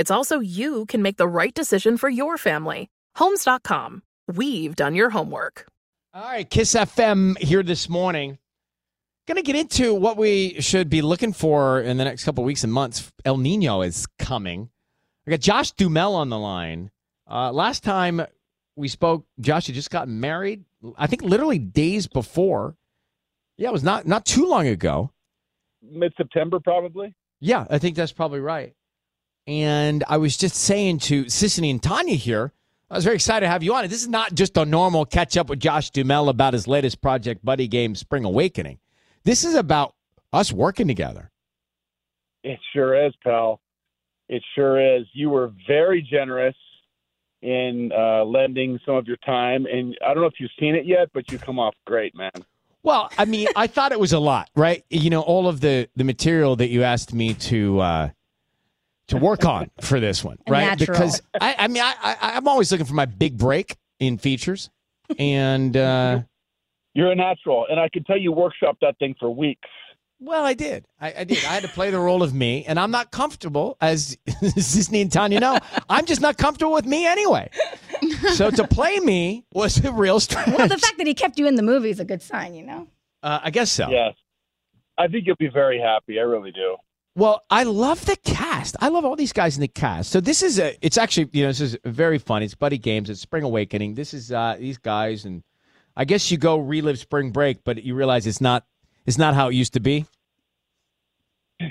It's also you can make the right decision for your family. Homes.com. We've done your homework. All right, KIIS FM here this morning. Going to get into what we should be looking for in the next couple weeks and months. El Nino is coming. I got Josh Duhamel on the line. Uh, last time we spoke, Josh had just gotten married. I think literally days before. Yeah, it was not not too long ago. Mid September, probably. Yeah, I think that's probably right. And I was just saying to Sisanie and Tanya here, I was very excited to have you on. It. This is not just a normal catch up with Josh Duhamel about his latest project, Buddy Game Spring Awakening. This is about us working together. It sure is, pal. It sure is. You were very generous in uh, lending some of your time, and I don't know if you've seen it yet, but you come off great, man. Well, I mean, I thought it was a lot, right? You know, all of the the material that you asked me to uh, to work on for this one, right? Natural. Because I, I mean, I, I I'm always looking for my big break in features, and uh, You're a natural, and I can tell you workshopped that thing for weeks. well, I did, I, I did. I had to play the role of me, and I'm not comfortable, as Sisanie and Tanya know. I'm just not comfortable with me anyway. So to play me was a real stretch. Well, the fact that he kept you in the movie is a good sign, you know. uh, I guess so. Yes. I think you'll be very happy. I really do. Well, I love the cast. I love all these guys in the cast. So this is a. It's actually you know this is very fun. It's Buddy Games. It's Spring Awakening. This is uh, these guys, and I guess you go relive Spring Break, but you realize it's not. It's not how it used to be.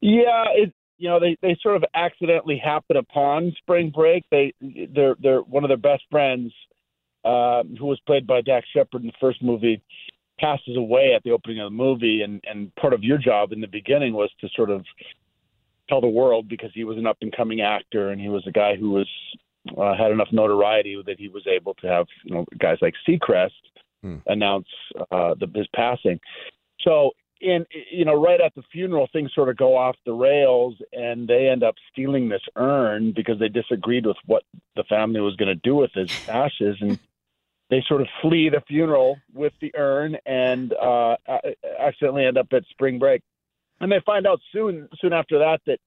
Yeah, it you know they they sort of accidentally happen upon spring break. They they're they're one of their best friends, uh, who was played by Dax Shepard in the first movie, passes away at the opening of the movie, and and part of your job in the beginning was to sort of tell the world because he was an up and coming actor and he was a guy who was uh, had enough notoriety that he was able to have you know guys like Seacrest Hmm. announce uh, the, his passing. So in you know right at the funeral things sort of go off the rails and they end up stealing this urn because they disagreed with what the family was going to do with his ashes and they sort of flee the funeral with the urn and uh accidentally end up at spring break and they find out soon soon after that that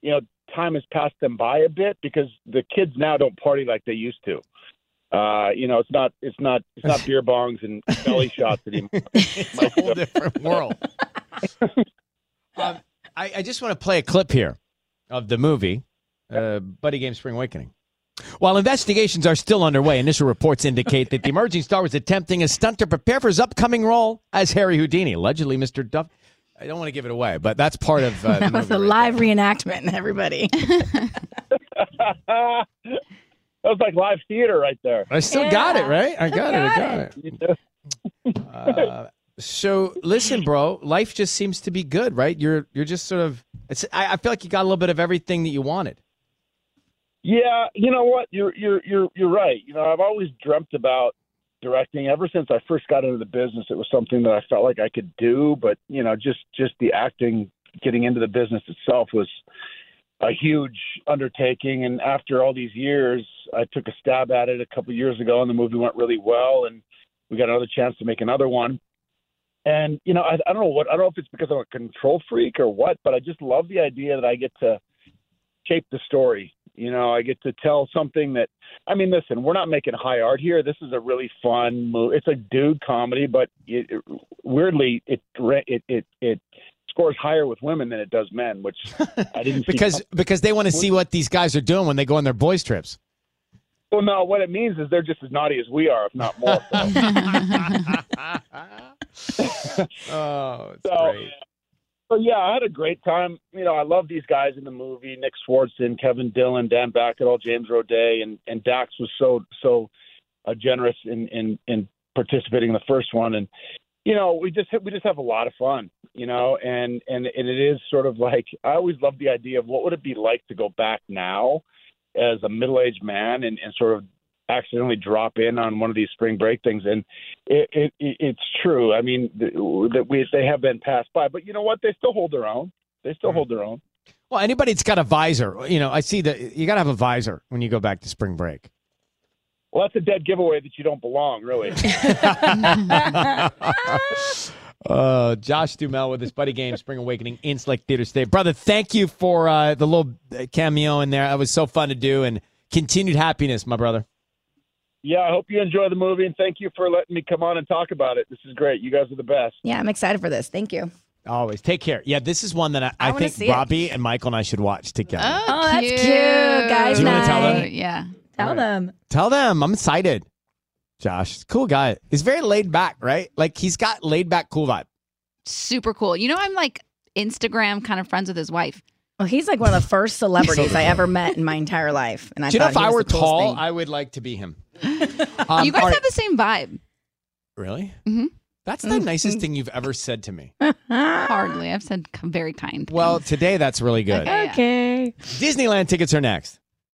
you know time has passed them by a bit because the kids now don't party like they used to uh, you know, it's not, it's not, it's not beer bongs and belly shots anymore. it's a whole different world. um, I, I just want to play a clip here of the movie, uh, Buddy Game Spring Awakening. While investigations are still underway, initial reports indicate that the emerging star was attempting a stunt to prepare for his upcoming role as Harry Houdini. Allegedly, Mr. Duff. I don't want to give it away, but that's part of uh, the That was movie a right live reenactment, everybody. that was like live theater right there. I still got it, right? I got, it. I got it. You? Uh, so listen, bro, life just seems to be good, right? You're you're just sort of. It's. I, I feel like you got a little bit of everything that you wanted. Yeah, you know what? You're you're you're you're right. You know, I've always dreamt about directing ever since I first got into the business. It was something that I felt like I could do, but you know, just just the acting, getting into the business itself was a huge undertaking. And after all these years, I took a stab at it a couple of years ago, and the movie went really well, and we got another chance to make another one. And you know, I, I don't know what I don't know if it's because I'm a control freak or what, but I just love the idea that I get to shape the story. You know, I get to tell something that I mean, listen, we're not making high art here. This is a really fun movie. It's a dude comedy, but it, it, weirdly, it it it it scores higher with women than it does men, which I didn't see because because they want to see what these guys are doing when they go on their boys trips. Well, no, what it means is they're just as naughty as we are, if not more. So. oh, it's So, great. So yeah, I had a great time. You know, I love these guys in the movie: Nick Swardson, Kevin Dillon, Dan all James Roday, and and Dax was so so uh, generous in in in participating in the first one. And you know, we just we just have a lot of fun. You know, and and and it is sort of like I always love the idea of what would it be like to go back now as a middle-aged man and, and sort of accidentally drop in on one of these spring break things and it, it, it it's true i mean that we they have been passed by but you know what they still hold their own they still hold their own Well, anybody that's got a visor, you know, I see that you got to have a visor when you go back to spring break. well that's a dead giveaway that you don't belong really Uh, Josh Duhamel with his buddy game, Spring Awakening in Select Theater State. Brother, thank you for uh, the little cameo in there. That was so fun to do and continued happiness, my brother. Yeah i hope you enjoy the movie and thank you for letting me come on and talk about it this is great you guys are the best Yeah, I'm excited for this. Thank you. Always. Take care. Yeah, this is one that I, I I, think see it. Robbie and Michael and I should watch together. Oh, oh that's cute, guys. Do you wanna tell them? Yeah. Tell them. Tell them. I'm excited. Josh, cool guy. He's very laid back, right? Like he's got laid back, cool vibe. Super cool. You know, I'm like Instagram kind of friends with his wife. Well, he's like one of the first celebrities I ever met in my entire life, and I Do you know thought if he I were tall, thing. I would like to be him. Um, you guys all right. have the same vibe. Really? Mhm. That's the nicest thing you've ever said to me. Hardly. I've said very kind. Well, today that's really good. Okay. okay. Disneyland tickets are next.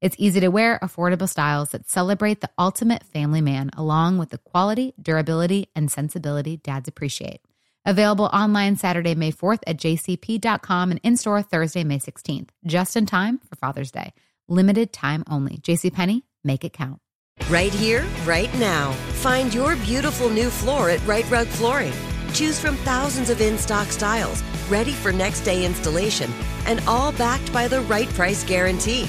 It's easy to wear, affordable styles that celebrate the ultimate family man, along with the quality, durability, and sensibility dads appreciate. Available online Saturday, May 4th at jcp.com and in store Thursday, May 16th, just in time for Father's Day. Limited time only. JCPenney, make it count. Right here, right now. Find your beautiful new floor at Right Rug Flooring. Choose from thousands of in stock styles, ready for next day installation, and all backed by the right price guarantee.